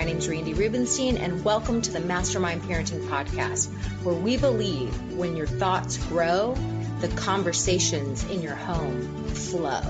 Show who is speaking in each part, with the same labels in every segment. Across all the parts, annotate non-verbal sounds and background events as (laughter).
Speaker 1: My name is Randi Rubenstein, and welcome to the Mastermind Parenting Podcast, where we believe when your thoughts grow, the conversations in your home flow.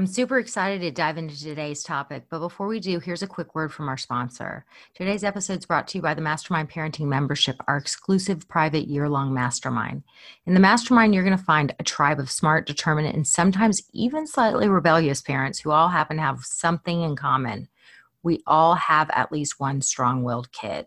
Speaker 1: I'm super excited to dive into today's topic, but before we do, here's a quick word from our sponsor. Today's episode is brought to you by the Mastermind Parenting Membership, our exclusive private year long mastermind. In the mastermind, you're going to find a tribe of smart, determined, and sometimes even slightly rebellious parents who all happen to have something in common. We all have at least one strong willed kid.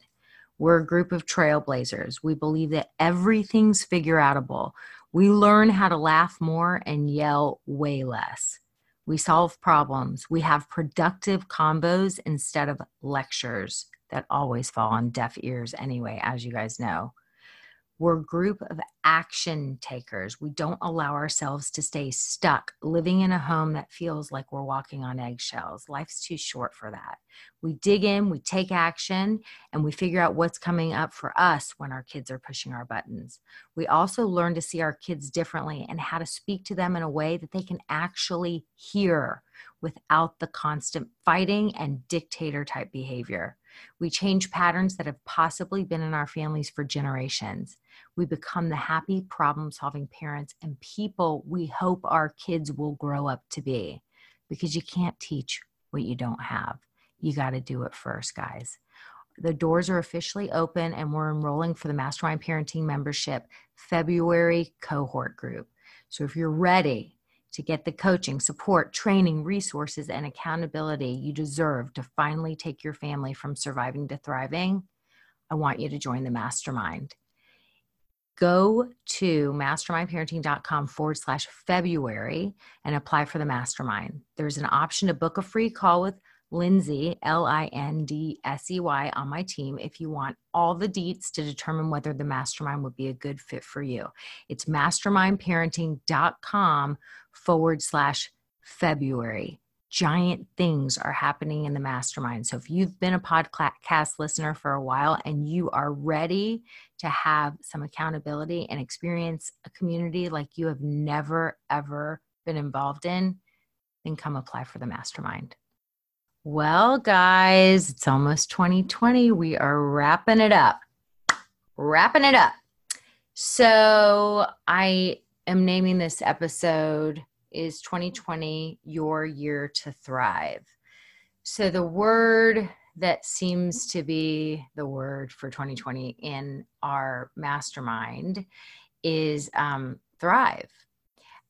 Speaker 1: We're a group of trailblazers. We believe that everything's figure outable. We learn how to laugh more and yell way less. We solve problems. We have productive combos instead of lectures that always fall on deaf ears anyway, as you guys know. We're a group of action takers. We don't allow ourselves to stay stuck living in a home that feels like we're walking on eggshells. Life's too short for that. We dig in, we take action, and we figure out what's coming up for us when our kids are pushing our buttons. We also learn to see our kids differently and how to speak to them in a way that they can actually hear without the constant fighting and dictator type behavior. We change patterns that have possibly been in our families for generations. We become the happy, problem solving parents and people we hope our kids will grow up to be because you can't teach what you don't have. You got to do it first, guys. The doors are officially open and we're enrolling for the Mastermind Parenting Membership February cohort group. So if you're ready, to get the coaching, support, training, resources, and accountability you deserve to finally take your family from surviving to thriving, I want you to join the mastermind. Go to mastermindparenting.com forward slash February and apply for the mastermind. There's an option to book a free call with Lindsay, L I N D S E Y, on my team if you want all the deets to determine whether the mastermind would be a good fit for you. It's mastermindparenting.com forward slash February. Giant things are happening in the mastermind. So if you've been a podcast listener for a while and you are ready to have some accountability and experience a community like you have never, ever been involved in, then come apply for the mastermind. Well, guys, it's almost 2020. We are wrapping it up. Wrapping it up. So, I am naming this episode is 2020 your year to thrive. So, the word that seems to be the word for 2020 in our mastermind is um, thrive.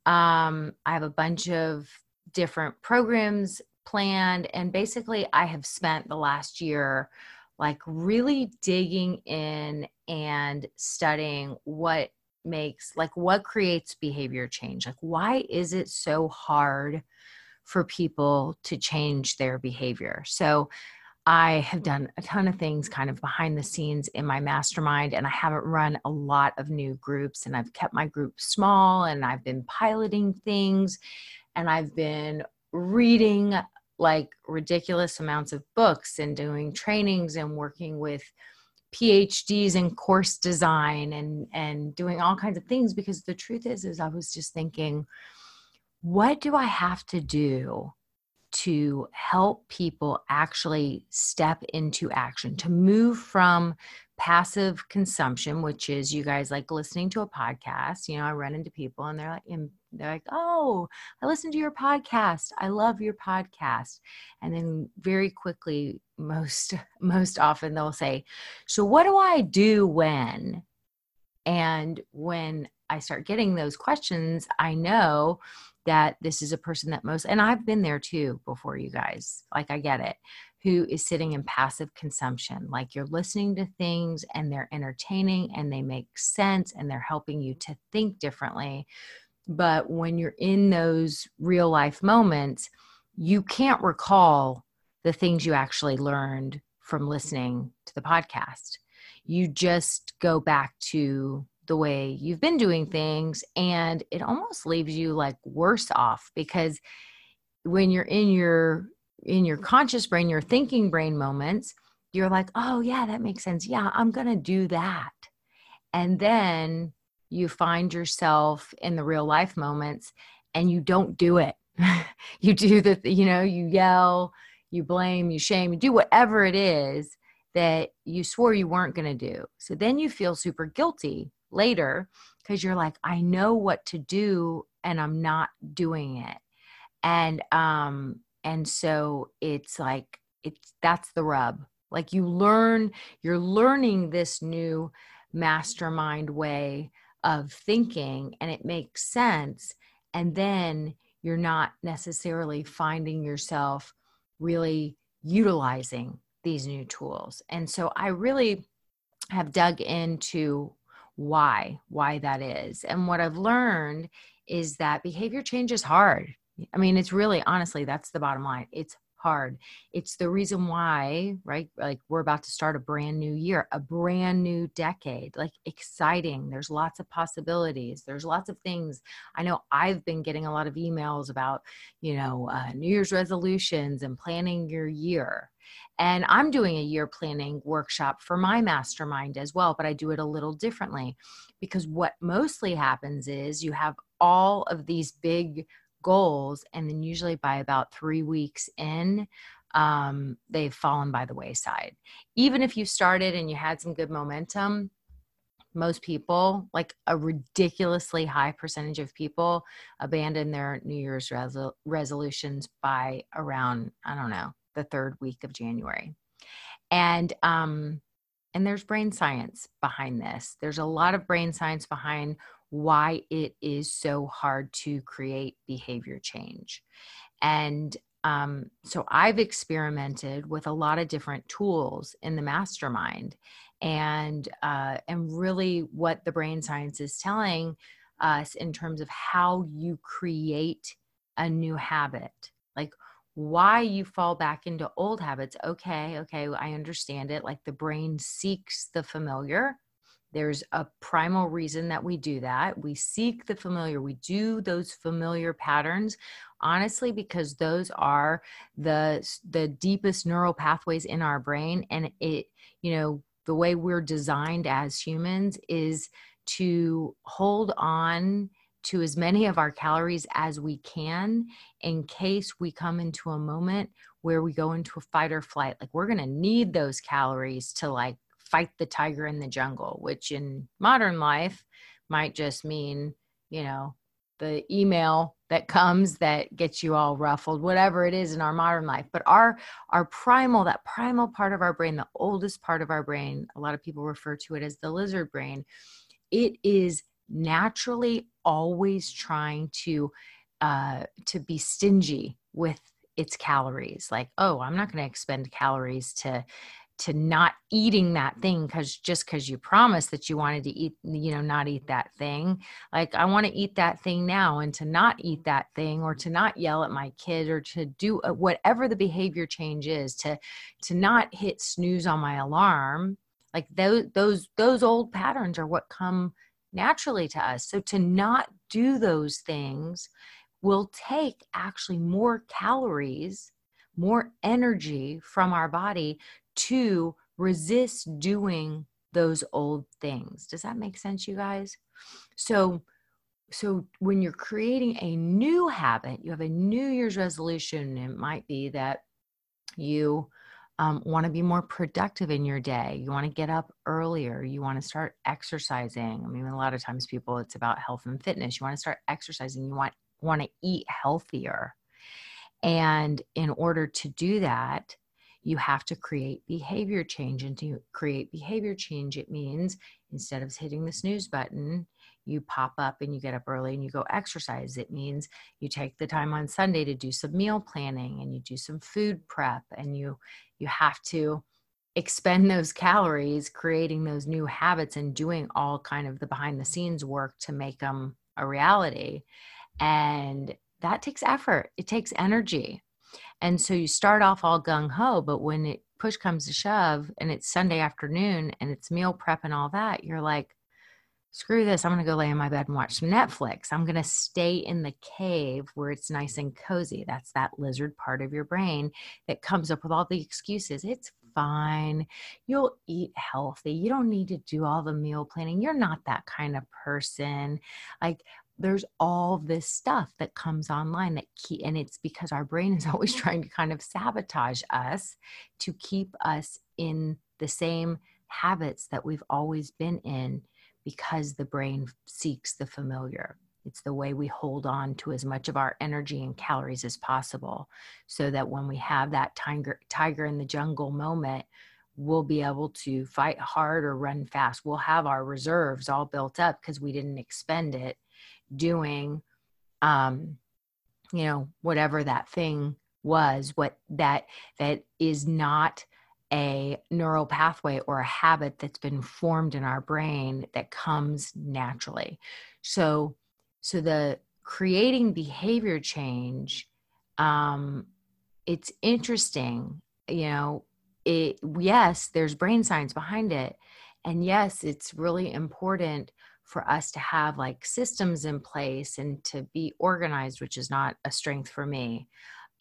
Speaker 1: Um, I have a bunch of different programs planned and basically i have spent the last year like really digging in and studying what makes like what creates behavior change? Like why is it so hard for people to change their behavior? So I have done a ton of things kind of behind the scenes in my mastermind, and I haven't run a lot of new groups, and I've kept my group small, and I've been piloting things, and I've been reading like ridiculous amounts of books and doing trainings and working with PhDs in course design and and doing all kinds of things because the truth is is I was just thinking what do I have to do to help people actually step into action to move from passive consumption which is you guys like listening to a podcast you know I run into people and they're like they're like, "Oh, I listened to your podcast. I love your podcast." And then very quickly, most (laughs) most often they'll say, "So what do I do when?" And when I start getting those questions, I know that this is a person that most and I've been there too before you guys. Like I get it who is sitting in passive consumption. Like you're listening to things and they're entertaining and they make sense and they're helping you to think differently. But when you're in those real life moments, you can't recall the things you actually learned from listening to the podcast. You just go back to the way you've been doing things and it almost leaves you like worse off because when you're in your in your conscious brain, your thinking brain moments, you're like, oh, yeah, that makes sense. Yeah, I'm going to do that. And then you find yourself in the real life moments and you don't do it. (laughs) you do the, you know, you yell, you blame, you shame, you do whatever it is that you swore you weren't going to do. So then you feel super guilty later because you're like, I know what to do and I'm not doing it. And um and so it's like it's that's the rub like you learn you're learning this new mastermind way of thinking and it makes sense and then you're not necessarily finding yourself really utilizing these new tools. And so i really have dug into why why that is. And what i've learned is that behavior change is hard. I mean, it's really honestly, that's the bottom line. It's hard. It's the reason why, right? Like we're about to start a brand new year, a brand new decade, like exciting. There's lots of possibilities. There's lots of things. I know I've been getting a lot of emails about, you know, uh, New Year's resolutions and planning your year. And I'm doing a year planning workshop for my mastermind as well, but I do it a little differently because what mostly happens is you have all of these big goals and then usually by about three weeks in um, they've fallen by the wayside. Even if you started and you had some good momentum most people like a ridiculously high percentage of people abandon their new year's resol- resolutions by around i don't know the third week of january. And um and there's brain science behind this. There's a lot of brain science behind why it is so hard to create behavior change. And um, so I've experimented with a lot of different tools in the mastermind, and uh, and really what the brain science is telling us in terms of how you create a new habit, like why you fall back into old habits. Okay, okay, I understand it. Like the brain seeks the familiar there's a primal reason that we do that. We seek the familiar. We do those familiar patterns honestly because those are the the deepest neural pathways in our brain and it you know the way we're designed as humans is to hold on to as many of our calories as we can in case we come into a moment where we go into a fight or flight like we're going to need those calories to like fight the tiger in the jungle, which in modern life might just mean, you know, the email that (laughs) comes that gets you all ruffled whatever it is in our modern life. But our our primal that primal part of our brain the oldest part of our brain a lot of people refer to it as the lizard brain it is naturally always trying to uh to be stingy with its calories. Like oh i'm not going to expend calories to to not eating that thing because just because you promised that you wanted to eat you know not eat that thing. Like i want to eat that thing now and to not eat that thing or to not yell at my kid or to do uh, whatever the behavior change is to to not hit snooze on my alarm like those those those old patterns are what come naturally to us. So to not do those things will take actually more calories more energy from our body to resist doing those old things. Does that make sense, you guys? So, so when you're creating a new habit, you have a New Year's resolution. It might be that you um, want to be more productive in your day. You want to get up earlier. You want to start exercising. I mean, a lot of times people, it's about health and fitness. You want to start exercising. You want want to eat healthier. And in order to do that, you have to create behavior change. And to create behavior change, it means instead of hitting the snooze button, you pop up and you get up early and you go exercise. It means you take the time on Sunday to do some meal planning and you do some food prep and you you have to expend those calories creating those new habits and doing all kind of the behind the scenes work to make them a reality. And that takes effort. It takes energy. And so you start off all gung ho, but when it push comes to shove and it's Sunday afternoon and it's meal prep and all that, you're like, screw this. I'm going to go lay in my bed and watch some Netflix. I'm going to stay in the cave where it's nice and cozy. That's that lizard part of your brain that comes up with all the excuses. It's fine. You'll eat healthy. You don't need to do all the meal planning. You're not that kind of person. Like, there's all this stuff that comes online that key and it's because our brain is (laughs) always trying to kind of sabotage us to keep us in the same habits that we've always been in because the brain seeks the familiar. It's the way we hold on to as much of our energy and calories as possible so that when we have that tiger, tiger in the jungle moment, we'll be able to fight hard or run fast. We'll have our reserves all built up because we didn't expend it doing, um, you know, whatever that thing was, what that that is not a neural pathway or a habit that's been formed in our brain that comes naturally. So, so the creating behavior change, um, it's interesting, you know, it, yes, there's brain science behind it. And yes, it's really important for us to have like systems in place and to be organized, which is not a strength for me.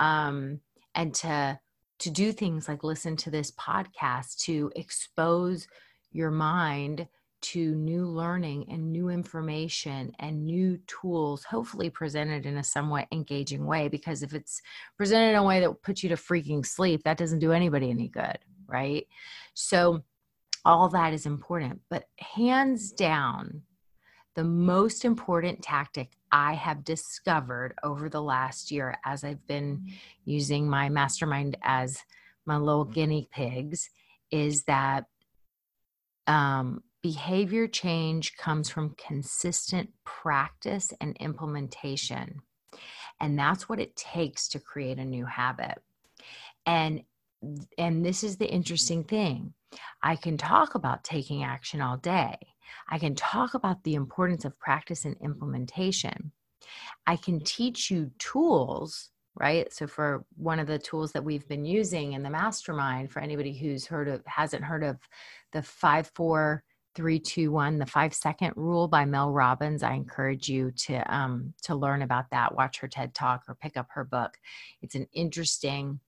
Speaker 1: Um, and to to do things like listen to this podcast to expose your mind to new learning and new information and new tools, hopefully presented in a somewhat engaging way. Because if it's presented in a way that puts you to freaking sleep, that doesn't do anybody any good, right? So, all that is important. But hands down, the most important tactic I have discovered over the last year as I've been mm-hmm. using my mastermind as my little guinea pigs is that um, behavior change comes from consistent practice and implementation. And that's what it takes to create a new habit. And and this is the interesting thing. I can talk about taking action all day I can talk about the importance of practice and implementation. I can teach you tools, right? So for one of the tools that we've been using in the mastermind, for anybody who's heard of hasn't heard of the five four three two one, the five second rule by Mel Robbins, I encourage you to um, to learn about that. Watch her TED talk or pick up her book. It's an interesting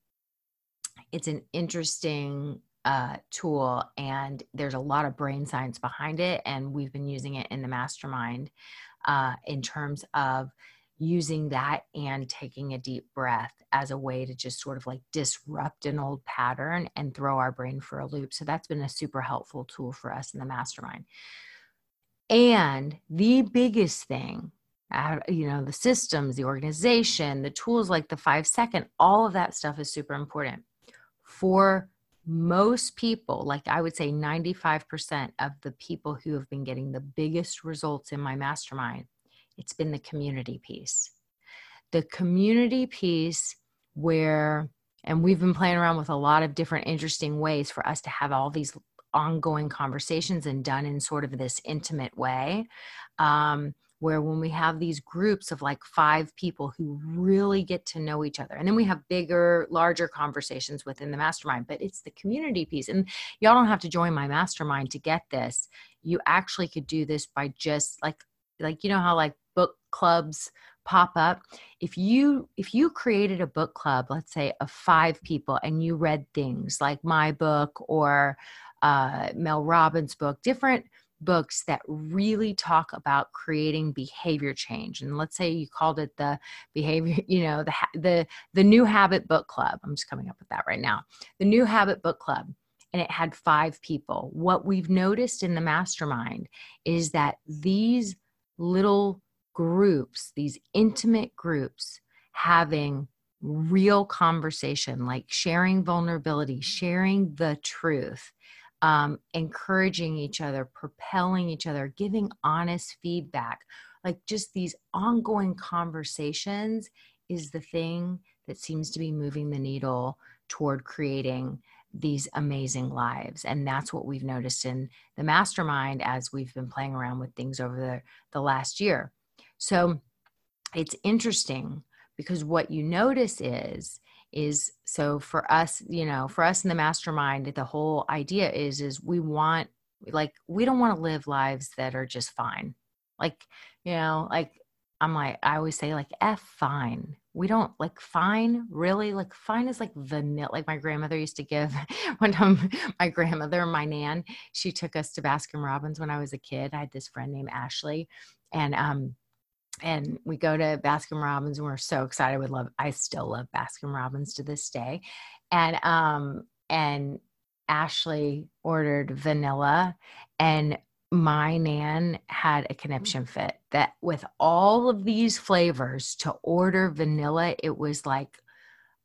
Speaker 1: it's an interesting uh, tool and there's a lot of brain science behind it and we've been using it in the mastermind uh, in terms of using that and taking a deep breath as a way to just sort of like disrupt an old pattern and throw our brain for a loop. So that's been a super helpful tool for us in the mastermind. And the biggest thing uh, you know the systems the organization the tools like the five second all of that stuff is super important. For most people, like I would say 95% of the people who have been getting the biggest results in my mastermind, it's been the community piece. The community piece where, and we've been playing around with a lot of different interesting ways for us to have all these ongoing conversations and done in sort of this intimate way. Um, where when we have these groups of like five people who really get to know each other and then we have bigger larger conversations within the mastermind but it's the community piece and y'all don't have to join my mastermind to get this. You actually could do this by just like like you know how like book clubs pop up? If you if you created a book club let's say of five people and you read things like my book or uh, mel robbins book different books that really talk about creating behavior change and let's say you called it the behavior (laughs) you know the the the new habit book club i'm just coming up with that right now the new habit book club and it had five people. What we've noticed in the mastermind is that these little groups these intimate groups having real conversation like sharing vulnerability sharing the truth um, encouraging each other, propelling each other, giving honest feedback, like just these ongoing conversations is the thing that seems to be moving the needle toward creating these amazing lives. And that's what we've noticed in the mastermind as we've been playing around with things over the, the last year. So it's interesting because what you notice is is so for us you know for us in the mastermind the whole idea is is we want like we don't want to live lives that are just fine. Like you know like i'm like i always say like f fine. We don't like fine really like fine is like vanilla like my grandmother used to give (laughs) one time my grandmother my nan she took us to baskin robbins when i was a kid. I had this friend named ashley and um and we go to Baskin Robbins and we're so excited. We love, I still love Baskin Robbins to this day. And, um, and Ashley ordered vanilla and my nan had a conniption fit that with all of these flavors to order vanilla, it was like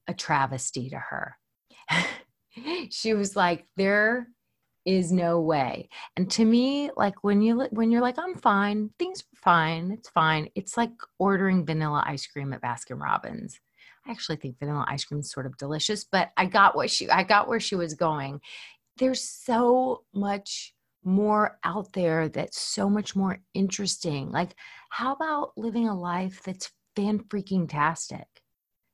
Speaker 1: a travesty to her. (laughs) she was like, there is no way. And to me, like when you when you're like, I'm fine, things are fine, it's fine. It's like ordering vanilla ice cream at Baskin Robbins. I actually think vanilla ice cream is sort of delicious, but I got what she I got where she was going. There's so much more out there that's so much more interesting. Like, how about living a life that's fan freaking tastic?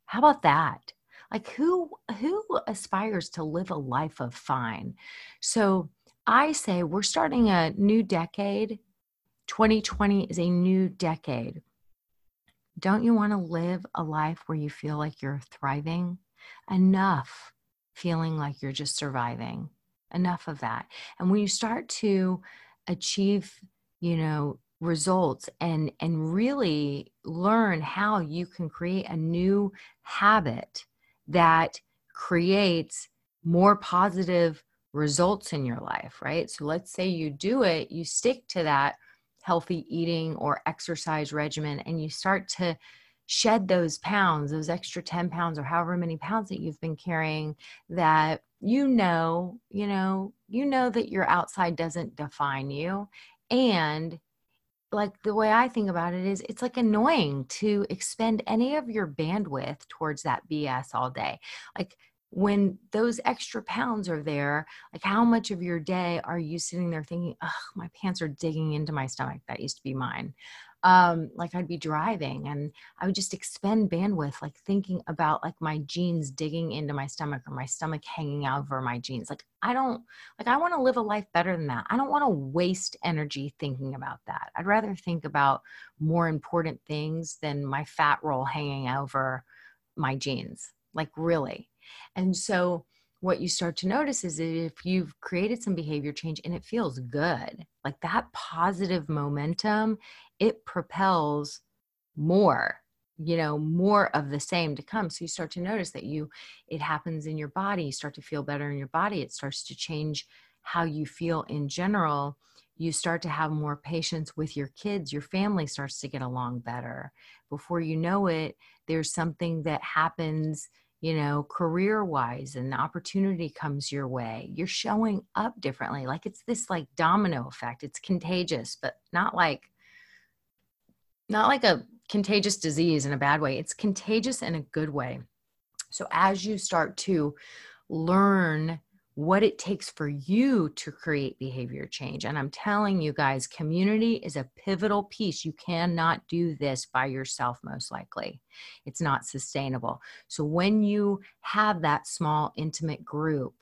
Speaker 1: How about that? Like who who aspires to live a life of fine? So i say we're starting a new decade. 2020 is a new decade. Don't you want to live a life where you feel like you're thriving? Enough feeling like you're just surviving. Enough of that. And when you start to achieve you know results and and really learn how you can create a new habit that creates more positive results in your life, right? So let's say you do it, you stick to that healthy eating or exercise regimen, and you start to shed those pounds, those extra 10 pounds or however many pounds that you've been carrying that you know, you know, you know that your outside doesn't define you. And like the way I think about it is it's like annoying to expend any of your bandwidth towards that BS all day. Like when those extra pounds are there, like how much of your day are you sitting there thinking, oh, my pants are digging into my stomach? That used to be mine um, like I'd be driving and I would just expend bandwidth, like thinking about like my jeans digging into my stomach or my stomach hanging over my jeans. Like I don't like I want to live a life better than that. I don't want to waste energy thinking about that. I'd rather think about more important things than my fat roll hanging over my jeans. Like really. And so what you start to notice is if you've created some behavior change and it feels good, like that positive momentum, it propels more you know more of the same to come. So you start to notice that you it happens in your body you start to feel better in your body it starts to change how you feel in general you start to have more patience with your kids your family starts to get along better. Before you know it there's something that happens you know, career wise and the opportunity comes your way, you're showing up differently. Like it's this like domino effect. It's contagious, but not like not like a contagious disease in a bad way. It's contagious in a good way. So as you start to learn what it takes for you to create behavior change. And I'm telling you guys, community is a pivotal piece. You cannot do this by yourself, most likely. It's not sustainable. So when you have that small, intimate group,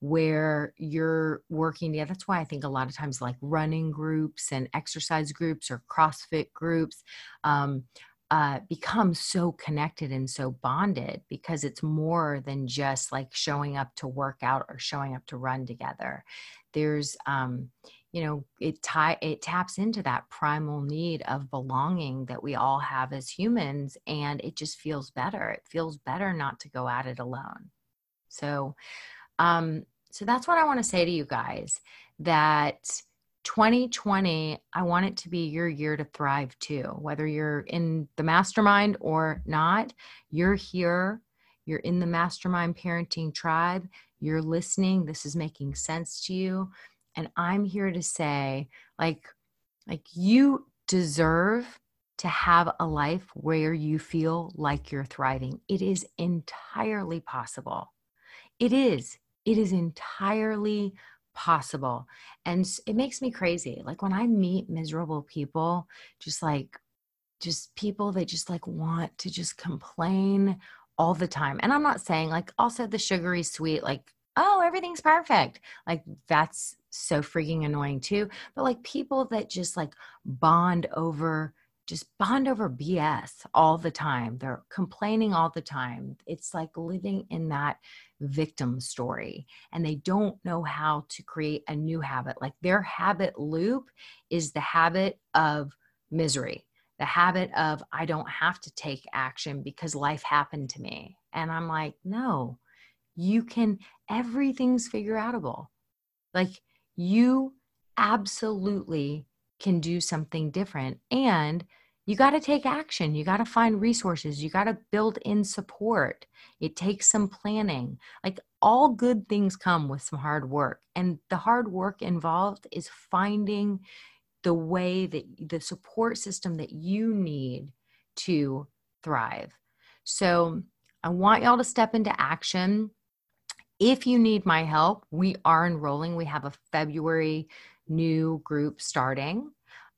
Speaker 1: where you're working together. That's why I think a lot of times, like running groups and exercise groups or CrossFit groups, um, uh, become so connected and so bonded because it's more than just like showing up to work out or showing up to run together. There's, um, you know it tie it taps into that primal need of belonging that we all have as humans and it just feels better it feels better not to go at it alone so um so that's what i want to say to you guys that 2020 i want it to be your year to thrive too whether you're in the mastermind or not you're here you're in the mastermind parenting tribe you're listening this is making sense to you and i'm here to say like like you deserve to have a life where you feel like you're thriving. It is entirely possible. It is. It is entirely possible. And it makes me crazy. Like when i meet miserable people just like just people that just like want to just complain all the time. And i'm not saying like also the sugary sweet like oh everything's perfect. Like that's so freaking annoying too. But like people that just like bond over just bond over BS all the time. They're complaining all the time. It's like living in that victim story and they don't know how to create a new habit. Like their habit loop is the habit of misery, the habit of I don't have to take action because life happened to me. And I'm like, no, you can, everything's figure outable. Like you absolutely can do something different. And you got to take action. You got to find resources. You got to build in support. It takes some planning. Like all good things come with some hard work. And the hard work involved is finding the way that the support system that you need to thrive. So I want y'all to step into action. If you need my help, we are enrolling. We have a February new group starting.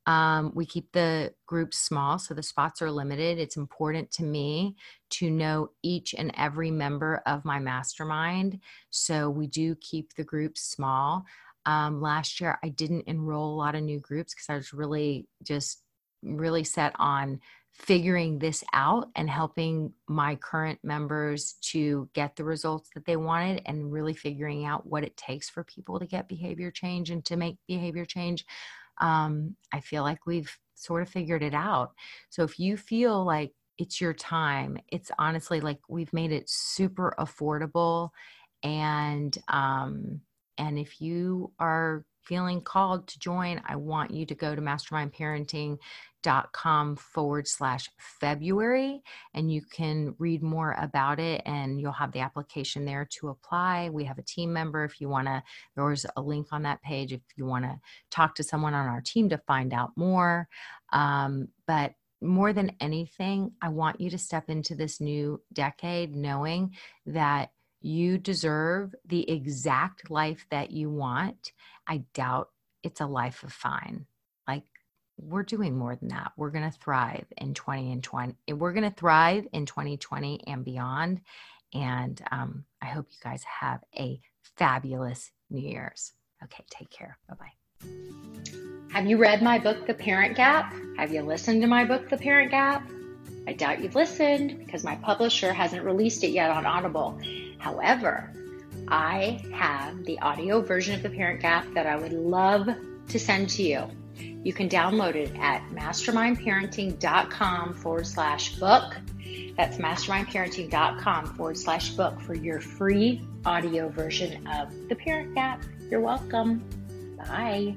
Speaker 1: Um, we keep the groups small, so the spots are limited. It's important to me to know each and every member of my mastermind. So we do keep the groups small. Um, last year, I didn't enroll a lot of new groups because I was really just really set on figuring this out and helping my current members to get the results that they wanted and really figuring out what it takes for people to get behavior change and to make behavior change um, i feel like we've sort of figured it out. So if you feel like it's your time it's honestly like we've made it super affordable and um and if you are feeling called to join i want you to go to mastermind parenting dot com forward slash February, and you can read more about it. And you'll have the application there to apply. We have a team member if you want to. There's a link on that page if you want to talk to someone on our team to find out more. Um, but more than anything, I want you to step into this new decade knowing that you deserve the exact life that you want. I doubt it's a life of fine. Like we're doing more than that. We're going to thrive in 20 and 20. We're going to thrive in 2020 and beyond. And um, I hope you guys have a fabulous New Year's. Okay, take care. Bye bye.
Speaker 2: Have you read my book, The Parent Gap? Have you listened to my book, The Parent Gap? I doubt you've listened because my publisher hasn't released it yet on Audible. However, I have the audio version of The Parent Gap that I would love to send to you. You can download it at mastermindparenting.com forward slash book. That's mastermindparenting.com forward slash book for your free audio version of The Parent Gap. You're welcome. Bye.